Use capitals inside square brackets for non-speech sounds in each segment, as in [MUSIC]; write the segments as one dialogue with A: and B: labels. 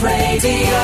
A: Brooklands Radio.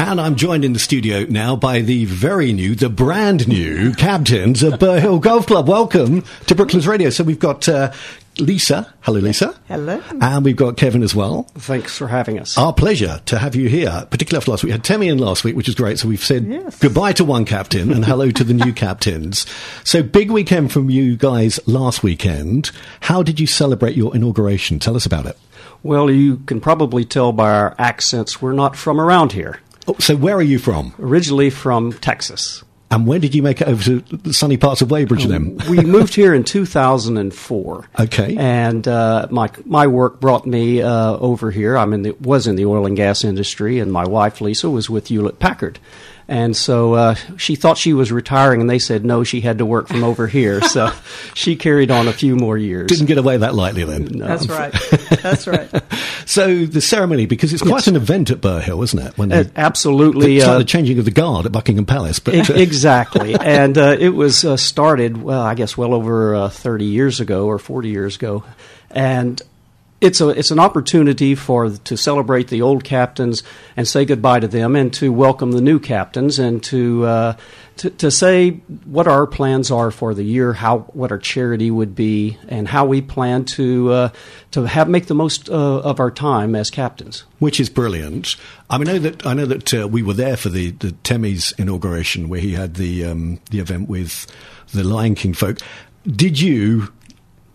B: And I'm joined in the studio now by the very new, the brand new captains of Burhill Golf Club. Welcome to Brooklands Radio. So we've got uh, Lisa. Hello, Lisa.
C: Hello.
B: And we've got Kevin as well.
D: Thanks for having us.
B: Our pleasure to have you here, particularly after last week. We had Temi in last week, which is great. So we've said
C: Yes.
B: goodbye to one captain and hello to the new [LAUGHS] captains. So big weekend from you guys last weekend. How did you celebrate your inauguration? Tell us about it.
D: Well, you can probably tell by our accents we're not from around here.
B: Oh, so where are you from?
D: Originally from Texas.
B: And when did you make it over to the sunny parts of Weybridge then?
D: We moved here in 2004.
B: Okay.
D: And uh, my my work brought me uh, over here. In the was in the oil and gas industry, and my wife Lisa was with Hewlett Packard. And so uh, she thought she was retiring, and they said no, she had to work from over here. [LAUGHS] So she carried on a few more years.
B: Didn't get away that lightly then.
C: That's [LAUGHS] right. That's right. [LAUGHS]
B: So the ceremony, because it's quite
D: Yes.
B: an event at Burr Hill, isn't it? When
D: Uh,
B: they-
D: absolutely.
B: It's
D: uh,
B: like the changing of the guard at Buckingham Palace. But
D: exactly, and uh, it was uh, started well, I guess, well over uh, thirty years ago or forty years ago, and it's a it's an opportunity for to celebrate the old captains and say goodbye to them, and to welcome the new captains, and to uh, to, to say what our plans are for the year, how what our charity would be, and how we plan to uh, to have make the most uh, of our time as captains.
B: which is brilliant. I mean, I know that I know that uh, we were there for the the Temi's inauguration, where he had the um, the event with the Lion King folk. Did you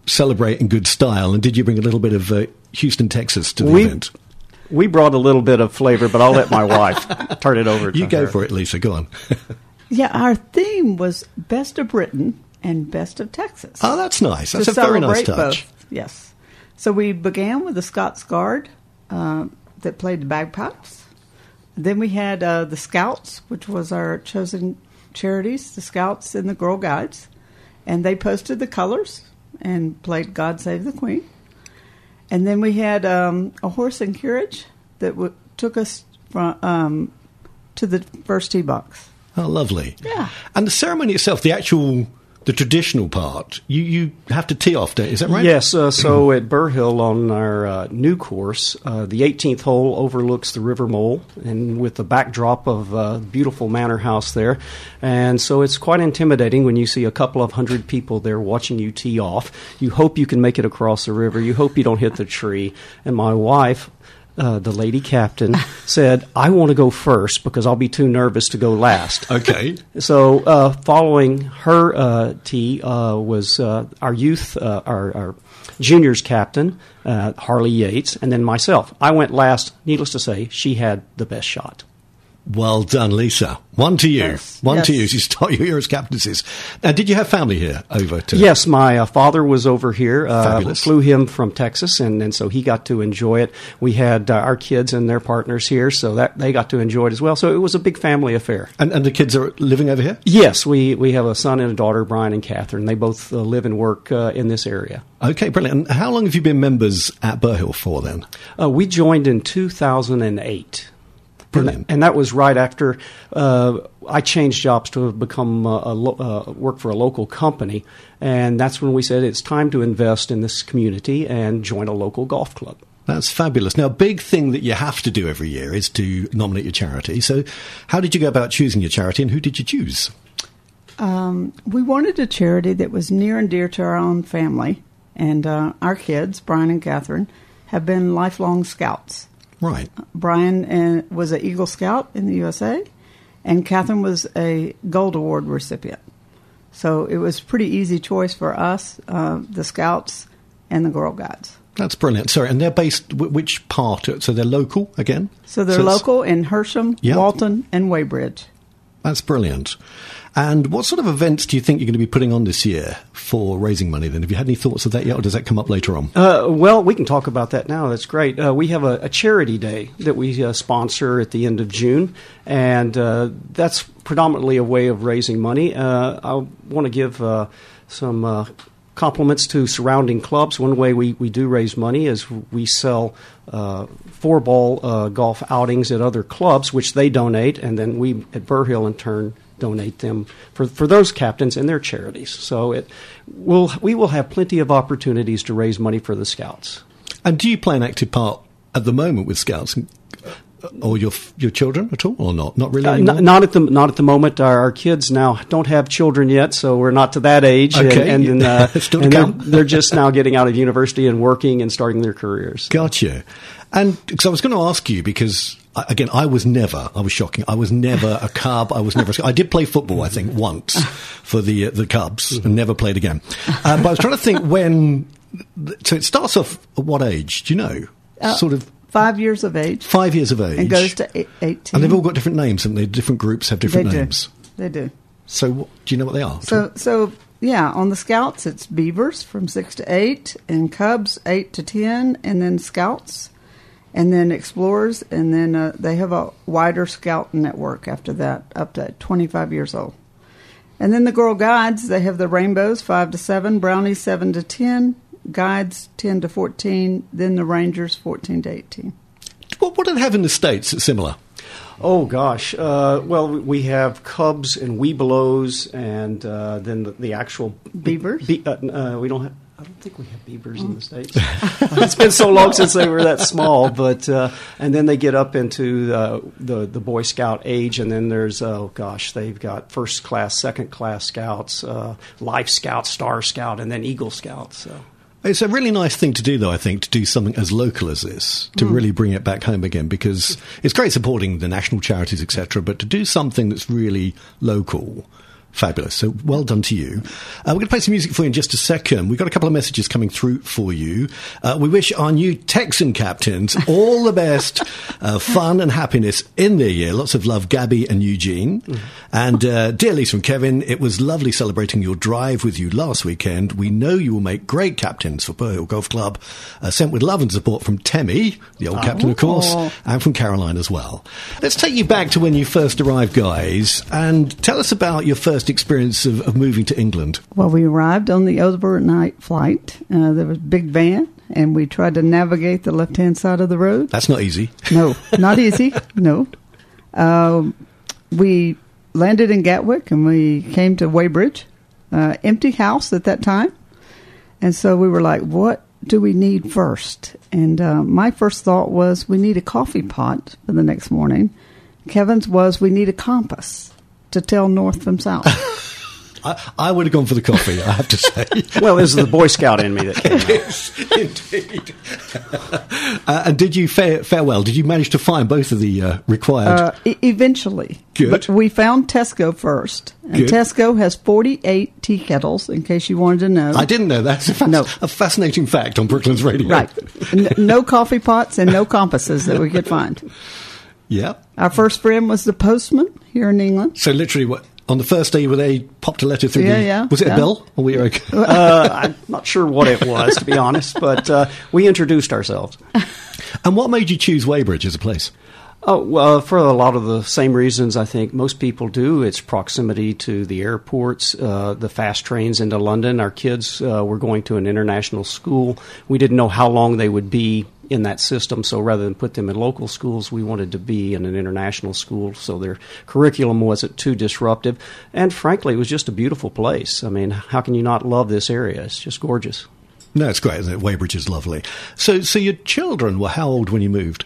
B: celebrate in good style, and did you bring a little bit of uh, Houston, Texas, to the
D: We-
B: event?
D: We brought a little bit of flavor, but I'll let my wife [LAUGHS] turn it over. to
B: You go
D: her.
B: for it, Lisa. Go on. [LAUGHS]
C: Yeah, our theme was Best of Britain and Best of Texas.
B: oh, that's nice. That's a very nice
C: celebrate
B: touch.
C: Both. Yes. So we began with the Scots Guard uh, that played the bagpipes. Then we had uh, the Scouts, which was our chosen charities, the Scouts and the Girl Guides. And they posted the colors and played God Save the Queen. And then we had um, a horse and carriage that w- took us from, um, to the first tee box.
B: Oh, lovely.
C: Yeah.
B: And the ceremony itself, the actual, the traditional part, you, you have to tee off, don't- is that right?
D: Yes, uh, so [CLEARS THROAT] at Burhill on our uh, new course, uh, the 18th hole overlooks the River Mole, and with the backdrop of uh, beautiful manor house there, and so it's quite intimidating when you see a couple of hundred people there watching you tee off. You hope you can make it across the river. You hope you don't hit the tree. And my wife. Uh, the lady captain [LAUGHS] said, "I want to go first because I'll be too nervous to go last."
B: Okay. [LAUGHS]
D: So, uh, following her uh, tee uh, was uh, our youth, uh, our, our juniors captain, uh, Harley Yates, and then myself. I went last. Needless to say, she had the best shot.
B: Well done, Lisa. One to you.
C: Yes,
B: One to
C: yes.
B: you. [LAUGHS] You start your year as captaincies. Now, did you have family here over to?
D: Yes, my uh, father was over here. Uh,
B: Fabulous.
D: Flew him from Texas, and, and so he got to enjoy it. We had uh, our kids and their partners here, so that they got to enjoy it as well. So it was a big family affair.
B: And, and the kids are living over here?
D: Yes, we, we have a son and a daughter, Brian and Catherine. They both uh, live and work uh, in this area.
B: Okay, brilliant. And how long have you been members at Burhill for then?
D: Uh, we joined in 2008.
B: Brilliant.
D: And, and that was right after uh, I changed jobs to become uh, a lo- uh, work for a local company, and that's when we said it's time to invest in this community and join a local golf club.
B: That's fabulous. Now, a big thing that you have to do every year is to nominate your charity. So, how did you go about choosing your charity and who did you choose?
C: We wanted a charity that was near and dear to our own family, and uh, our kids, Brian and Catherine, have been lifelong scouts.
B: Right.
C: Brian uh, was an Eagle Scout in the USA, and Catherine was a Gold Award recipient. So it was a pretty easy choice for us, uh, the Scouts and the Girl Guides.
B: That's brilliant. Sorry, and they're based wh- which part? So they're local again.
C: So they're
B: it's-
C: local in Hersham,
B: Yeah.
C: Walton, and Weybridge.
B: That's brilliant. And what sort of events do you think you're going to be putting on this year for raising money? Then, have you had any thoughts of that yet, or does that come up later on?
D: Uh, well, we can talk about that now. That's great. Uh, we have a, a charity day that we uh, sponsor at the end of June, and uh, that's predominantly a way of raising money. Uh, I want to give uh, some compliments to surrounding clubs. One way we, we do raise money is we sell uh, four ball uh, golf outings at other clubs, which they donate, and then we at Burhill in turn donate them for, for those captains and their charities. So it will we will have plenty of opportunities to raise money for the scouts.
B: And do you play an active part at the moment with Scouts? Or your your children at all, or not? Not really.
D: Uh,
B: anymore?
D: not, not at the not at the moment. Our, our kids now don't have children yet, so we're not to that age.
B: Okay.
D: and, and, uh, [LAUGHS]
B: Still to
D: and they're, [LAUGHS] they're just now getting out of university and working and starting their careers.
B: Gotcha. And because I was going to ask you because again, I was never. I was shocking. I was never a Cub. I was never. I did play football. I think once for the uh, the Cubs and never played again. Uh, but I was trying to think when. So it starts off at what age? Do you know? sort of
C: Five years of age
B: five years of age.
C: and goes to eight- 18.
B: And they've all got different names, and they different groups have
C: they
B: different
C: do.
B: names.
C: They do.
B: So what, do you know what they are?
C: So, so yeah, on the Scouts, it's Beavers from six to eight, and Cubs eight to ten, and then Scouts, and then Explorers, and then uh, they have a wider Scout network after that, up to twenty-five years old. And then the Girl Guides, they have the Rainbows five to seven, Brownies seven to ten, Guides ten to fourteen, then the Rangers fourteen to eighteen.
B: what, what do they have in the states that's similar?
D: Oh gosh. Uh, well, we have cubs and webelos, and uh, then the, the actual
C: Beavers?
D: Be, uh, uh, we don't have. I don't think we have beavers in the states. [LAUGHS] it's been so long since they were that small, but uh, and then they get up into uh, the the Boy Scout age, and then there's oh gosh, they've got first class, second class scouts, uh, Life Scout, Star Scout, and then Eagle Scouts. So.
B: It's a really nice thing to do, though, I think, to do something as local as this, to hmm. really bring it back home again, because it's great supporting the national charities, etc., but to do something that's really local, fabulous. So well done to you. Uh, we're going to play some music for you in just a second. We've got a couple of messages coming through for you. Uh, we wish our new Texan captains [LAUGHS] all the best, uh, fun and happiness in their year. Lots of love, Gabby and Eugene. And uh, dear Lisa and Kevin, it was lovely celebrating your drive with you last weekend. We know you will make great captains for Burhill Golf Club. Uh, sent with love and support from Temmie, the old captain, of course,
C: Oh.
B: and from Caroline as well. Let's take you back to when you first arrived, guys, and tell us about your first experience of, of moving to England.
C: Well, we arrived on the overnight flight. Uh, there was a big van, and we tried to navigate the left-hand side of the road.
B: That's not easy.
C: No, [LAUGHS] not easy. No. Um, we landed in Gatwick, and we came to Weybridge, uh, empty house at that time, and so we were like, "What do we need first? And uh, my first thought was, "We need a coffee pot for the next morning." Kevin's was, "We need a compass." To tell north from south. [LAUGHS]
B: I, I would have gone for the coffee, I have to say. [LAUGHS]
D: Well, this is the Boy Scout in me that came out.
B: yes, indeed. [LAUGHS] uh, and did you fare, fare well? Did you manage to find both of the uh, required?
C: Uh, e- eventually.
B: Good.
C: But we found Tesco first. And
B: Good.
C: Tesco has 48 tea kettles, in case you wanted to know.
B: I didn't know that. It's a, fasc-
C: No.
B: a fascinating fact on Brooklands radio.
C: Right. N- no coffee pots and no compasses that we could find.
B: Yeah.
C: Our first friend was the postman here in England.
B: So literally, what on the first day, were they popped a letter through?
C: Yeah,
B: the,
C: yeah,
B: Was it
C: yeah.
B: a bill? Or were okay? [LAUGHS]
D: Uh, I'm not sure what it was, to be [LAUGHS] honest, but uh, we introduced ourselves. [LAUGHS]
B: and what made you choose Weybridge as a place?
D: Oh, well, for a lot of the same reasons I think most people do. It's proximity to the airports, uh, the fast trains into London. Our kids uh, were going to an international school. We didn't know how long they would be in that system, so rather than put them in local schools, we wanted to be in an international school so their curriculum wasn't too disruptive. And frankly, it was just a beautiful place. I mean, how can you not love this area? It's just gorgeous.
B: No, it's great, isn't it? Weybridge is lovely. So, so your children were how old when you moved?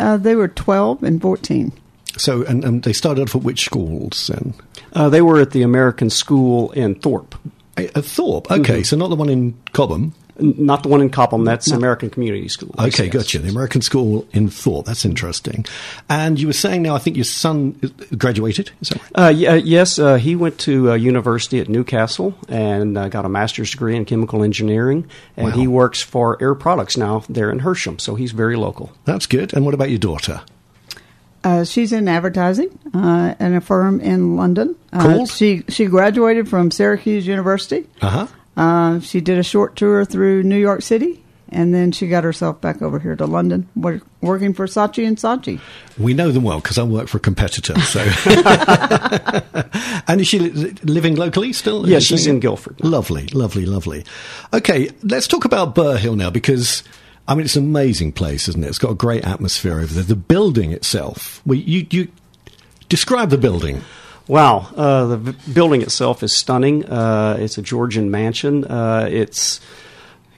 C: Uh, they were 12 and 14.
B: So, and, and they started off at which schools then?
D: Uh, they were at the American School in Thorpe.
B: At Thorpe. Okay,
D: Mm-hmm.
B: so not the one in Cobham.
D: N- Not the one in Cobham. That's American Community School.
B: Okay,
D: Yes.
B: gotcha. The American school in Thorpe. That's interesting. And you were saying now, I think your son graduated. Is that right?
D: Uh, y- uh, yes, uh, he went to uh, university at Newcastle and uh, got a master's degree in chemical engineering, and
B: Wow.
D: he works for Air Products now there in Hersham. So he's very local.
B: That's good. And what about your daughter?
C: Uh, she's in advertising uh, in a firm in London. Uh,
B: Cool.
C: She she graduated from Syracuse University.
B: Uh huh.
C: Uh, she did a short tour through New York City, and then she got herself back over here to London, wor- working for Saatchi and Saatchi.
B: We know them well because I work for a competitor. So, [LAUGHS] and is she living locally still?
D: Yeah,
B: Is
D: she's
B: saying-
D: in Guildford.
B: Lovely, lovely, lovely. Okay, let's talk about Burhill now because I mean it's an amazing place, isn't it? It's got a great atmosphere over there. The building itself. Well, you you describe the building.
D: Wow, uh, the building itself is stunning. Uh, it's a Georgian mansion. Uh, it's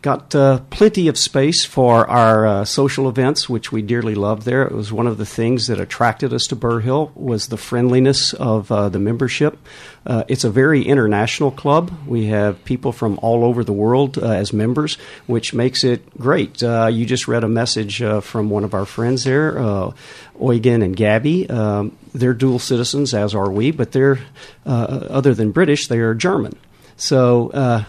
D: got uh, plenty of space for our uh, social events, which we dearly love. There, it was one of the things that attracted us to Burhill was the friendliness of uh, the membership. Uh, it's a very international club. We have people from all over the world uh, as members, which makes it great. Uh, you just read a message from one of our friends there, Eugen and Gabby. Um, they're dual citizens, as are we, but they're other than British, they are German. So uh,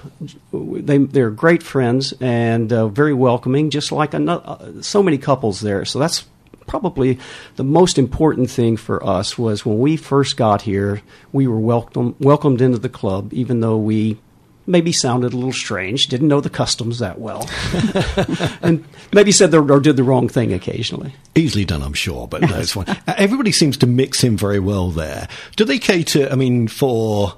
D: they they're great friends and uh, very welcoming, just like another, uh, so many couples there. So that's probably the most important thing for us was when we first got here, we were welcome, welcomed into the club, even though we maybe sounded a little strange, didn't know the customs that well, [LAUGHS] and maybe said the, or did the wrong thing occasionally.
B: Easily done, I'm sure, but it's fine. Everybody seems to mix in very well there. Do they cater, I mean, for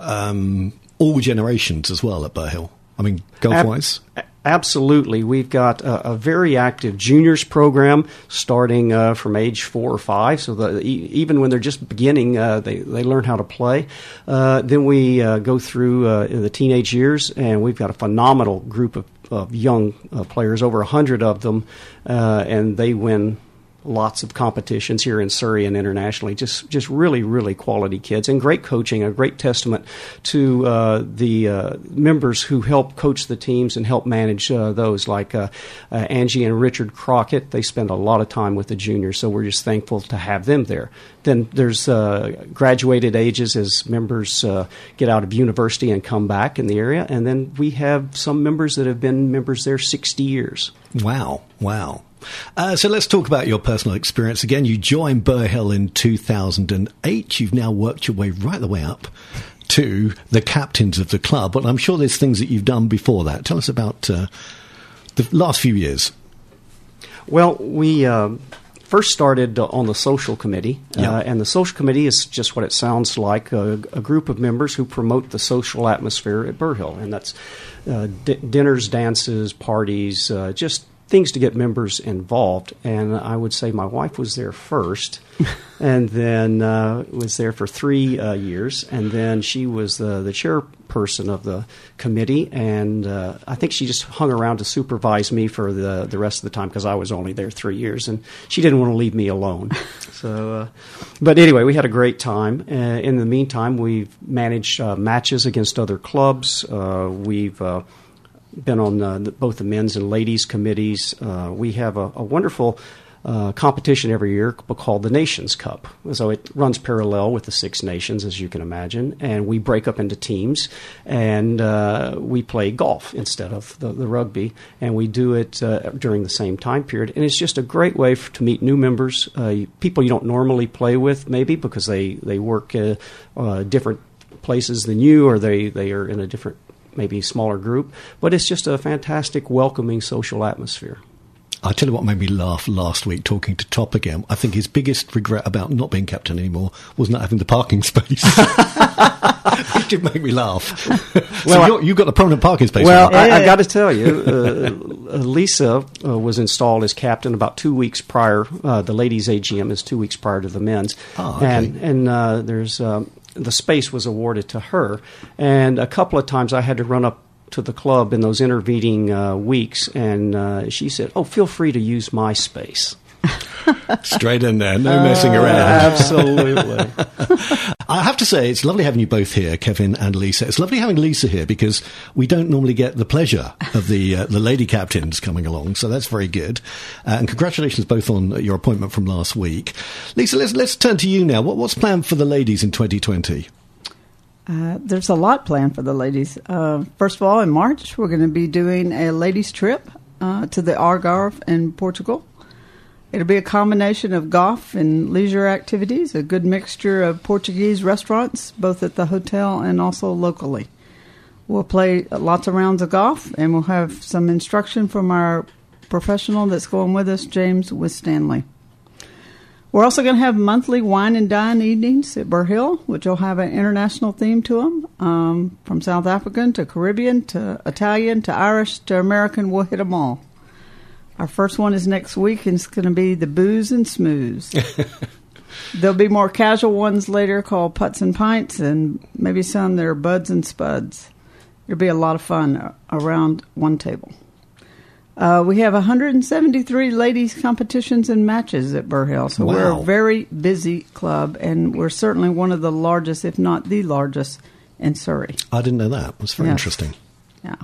B: um, all generations as well at Burhill? I mean, golf wise?
D: Ab- absolutely. We've got a, a, very active juniors program starting uh, from age four or five. So the, even when they're just beginning, uh, they, they learn how to play. Uh, then we uh, go through uh, the teenage years, and we've got a phenomenal group of, of young uh, players, over 100 of them, and they win lots of competitions here in Surrey and internationally. Just just really really quality kids and great coaching. A great testament to uh, the uh, members who help coach the teams and help manage uh, those, like uh, uh, Angie and Richard Crockett. They spend a lot of time with the juniors, so we're just thankful to have them there. Then there's uh, graduated ages as members get out of university and come back in the area, and then we have some members that have been members there 60 years.
B: Wow! Wow! Uh, so let's talk about your personal experience again. You joined Burhill in 2008. You've now worked your way right the way up to the captains of the club, but I'm sure there's things that you've done before that. Tell us about uh, the last few years.
D: Well, we uh, first started on the social committee, yeah. uh, and the social committee is just what it sounds like a, a, group of members who promote the social atmosphere at Burhill, and that's uh, d- dinners, dances, parties, uh, just things to get members involved. And I would say my wife was there first, [LAUGHS] and then uh, was there for three uh, years, and then she was the the chairperson of the committee, and uh, I think she just hung around to supervise me for the the rest of the time because I was only there three years, and she didn't want to leave me alone. [LAUGHS] so, uh, but anyway, we had a great time. Uh, in the meantime, we've managed uh, matches against other clubs. we've been on uh, the, both the men's and ladies committees. Uh, we have a, a wonderful uh, competition every year called the Nations Cup. So it runs parallel with the Six Nations, as you can imagine. And we break up into teams and uh, we play golf instead of the, the rugby. And we do it uh, during the same time period. And it's just a great way for, to meet new members, uh, people you don't normally play with, maybe because they, they work different places than you or they, they are in a different maybe smaller group, but it's just a fantastic, welcoming social atmosphere.
B: I tell you what made me laugh last week talking to Top again. I think his biggest regret about not being captain anymore was not having the parking [LAUGHS] space. [LAUGHS] it did make me laugh. well, so you got the permanent parking space.
D: Well, I, have got to tell you, uh, Lisa uh, was installed as captain about two weeks prior. Uh, the ladies' AGM is two weeks prior to the men's,
B: oh, okay.
D: and and uh, there's um, the space was awarded to her. And a couple of times I had to run up to the club in those intervening uh, weeks, and uh, she said, "Oh, feel free to use my space." [LAUGHS]
B: Straight in there, no messing around.
D: Absolutely. [LAUGHS]
B: I have to say, it's lovely having you both here, Kevin and Lisa. It's lovely having Lisa here because we don't normally get the pleasure of the uh, the lady captains coming along, so that's very good. Uh, and congratulations both on your appointment from last week. Lisa, let's let's turn to you now. What, what's planned for the ladies in 2020?
C: Uh, there's a lot planned for the ladies. Uh, first of all, in March, we're going to be doing a ladies' trip uh, to the Algarve in Portugal. It'll be a combination of golf and leisure activities, a good mixture of Portuguese restaurants, both at the hotel and also locally. We'll play lots of rounds of golf, and we'll have some instruction from our professional that's going with us, James Winstanley. We're also going to have monthly wine and dine evenings at Burhill, which will have an international theme to them, um, from South African to Caribbean to Italian to Irish to American. We'll hit them all. Our first one is next week, and it's going to be the booze and smooze. [LAUGHS] There'll be more casual ones later called putts and pints, and maybe some that are buds and spuds. It'll be a lot of fun around one table. Uh, we have 173 ladies competitions and matches at Burhill, so
B: Wow.
C: we're a very busy club, and we're certainly one of the largest, if not the largest, in Surrey.
B: I didn't know that. That's very
C: Yes.
B: interesting.
C: Yeah,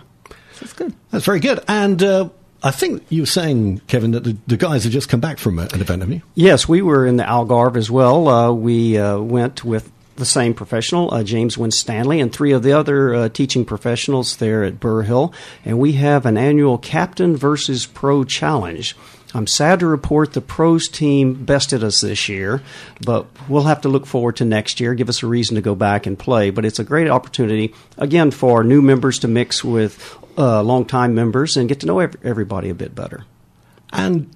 C: that's good.
B: That's very good. And uh, I think you were saying, Kevin, that the, the guys have just come back from a, an event, haven't you?
D: Yes, we were in the Algarve as well. Uh, we uh, went with the same professional, uh, James Winstanley, and three of the other uh, teaching professionals there at Burhill. And we have an annual Captain versus Pro Challenge. I'm sad to report the pros team bested us this year, but we'll have to look forward to next year, give us a reason to go back and play. But it's a great opportunity, again, for new members to mix with uh, longtime members and get to know ev- everybody a bit better.
B: And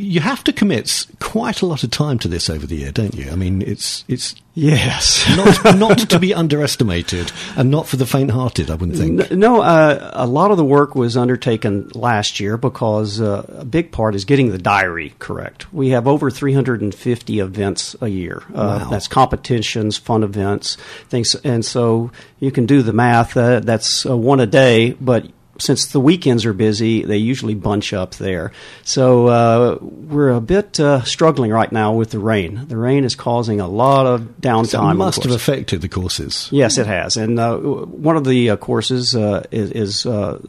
B: you have to commit quite a lot of time to this over the year, don't you? I mean, it's it's
D: Yes.
B: not not [LAUGHS] to be underestimated, and not for the faint-hearted. I wouldn't think.
D: No, uh, a lot of the work was undertaken last year because uh, a big part is getting the diary correct. We have over 350 events a year. Uh,
B: Wow.
D: That's competitions, fun events, things, and so you can do the math. Uh, that's uh, one a day, but since the weekends are busy, they usually bunch up there. So uh, we're a bit uh, struggling right now with the rain. The rain is causing a lot of downtime. On the
B: must have affected the courses.
D: Yes, it has. And uh, one of the uh, courses uh, is, is uh,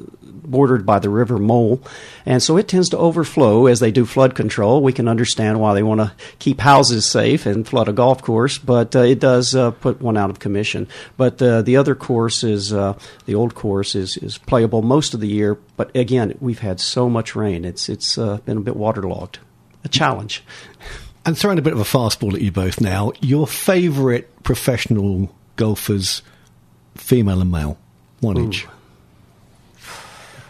D: bordered by the River Mole, and so it tends to overflow as they do flood control. We can understand why they want to keep houses safe and flood a golf course, but uh, it does uh, put one out of commission. But uh, the other course is uh, the old course is is playable most of the year. But again, we've had so much rain; it's it's uh, been a bit waterlogged. A challenge.
B: And throwing a bit of a fastball at you both now. Your favourite professional golfers, female and male, one each.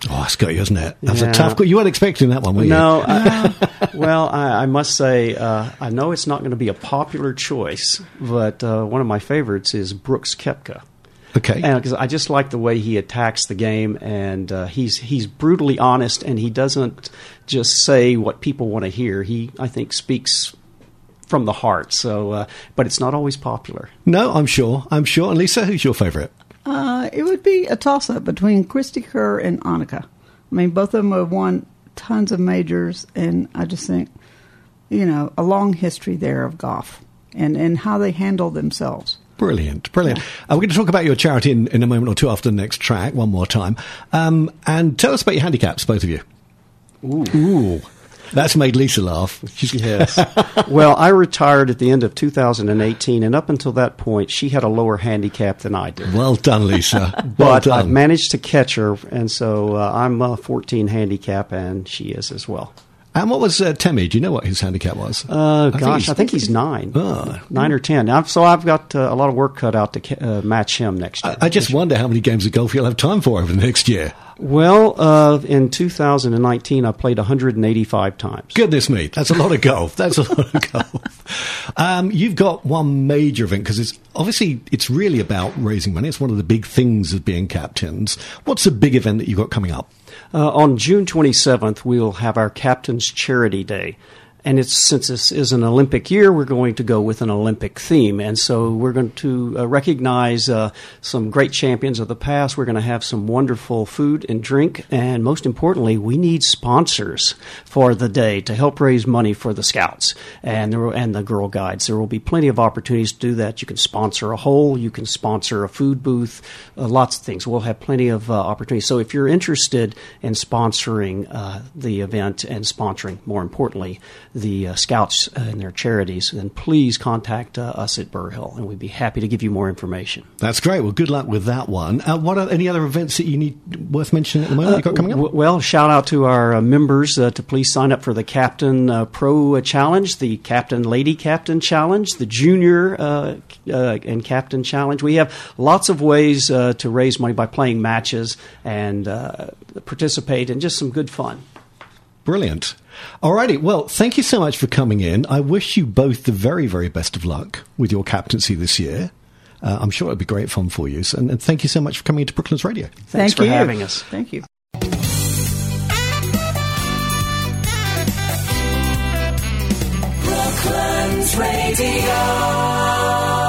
B: Oh, it's got you, hasn't it? That's a
D: Yeah.
B: tough. You weren't expecting that one, were you?
D: No, I, well, I, I must say, uh, I know it's not going to be a popular choice, but uh, one of my favorites is Brooks Koepka.
B: Okay.
D: And 'cause I just like the way he attacks the game, and uh, he's he's brutally honest, and he doesn't just say what people want to hear. He, I think, speaks from the heart. So, uh, but it's not always popular.
B: no, I'm sure. I'm sure. And Lisa, who's your favourite?
C: It would be a toss up between Cristie Kerr and Annika. I mean, both of them have won tons of majors, and I just think, you know, a long history there of golf and, and how they handle themselves.
B: Brilliant, brilliant. Uh, we're going to talk about your charity in, in a moment or two after the next track, one more time. Um, and tell us about your handicaps, both of you. Ooh. That's made Lisa laugh. She's,
D: Yes. [LAUGHS] well, I retired at the end of 2018, and up until that point, she had a lower handicap than I did.
B: Well done, Lisa. [LAUGHS] Well
D: But
B: done.
D: I've managed to catch her, and so uh, I'm a 14 handicap, and she is as well.
B: and what was uh, Temmie? Do you know what his handicap was?
D: Uh,
B: I
D: gosh,
B: he's-
D: I think he's nine,
B: Ah.
D: nine or ten. I've, so I've got uh, a lot of work cut out to ca- uh, match him next year.
B: I, I just wonder how many games of golf you'll have time for over the next year.
D: Well, uh, in 2019, I played 185 times.
B: Goodness me, that's a lot of golf. That's a lot of [LAUGHS] golf. Um, you've got one major event because it's obviously it's really about raising money. It's one of the big things of being captains. What's the big event that you've got coming up?
D: Uh, on June 27th, we'll have our Captain's Charity Day. And it's since this is an Olympic year, we're going to go with an Olympic theme, and so we're going to uh, recognize uh, some great champions of the past. We're going to have some wonderful food and drink, and most importantly, we need sponsors for the day to help raise money for the Scouts and the and the Girl Guides. There will be plenty of opportunities to do that. You can sponsor a hole, you can sponsor a food booth, uh, lots of things. We'll have plenty of uh, opportunities. So if you're interested in sponsoring uh, the event and sponsoring, more importantly, the uh, Scouts and their charities, then please contact uh, us at Burhill, and we'd be happy to give you more information.
B: That's great. Well, good luck with that one. Uh, what are any other events that you need worth mentioning at the moment? you got coming up?
D: W- Well, shout out to our uh, members uh, to please sign up for the Captain uh, Pro uh, Challenge, the Captain Lady Captain Challenge, the Junior uh, uh, and Captain Challenge. We have lots of ways uh, to raise money by playing matches and uh, participate and just some good fun.
B: Brilliant. Alrighty. Well, thank you so much for coming in. I wish you both the very, very best of luck with your captaincy this year. Uh, I'm sure it'll be great fun for you. So, and, and thank you so much for coming into Brooklands Radio.
D: Thanks
C: Thank
D: for
C: you.
D: having us.
C: Thank you.
A: Brooklands Radio.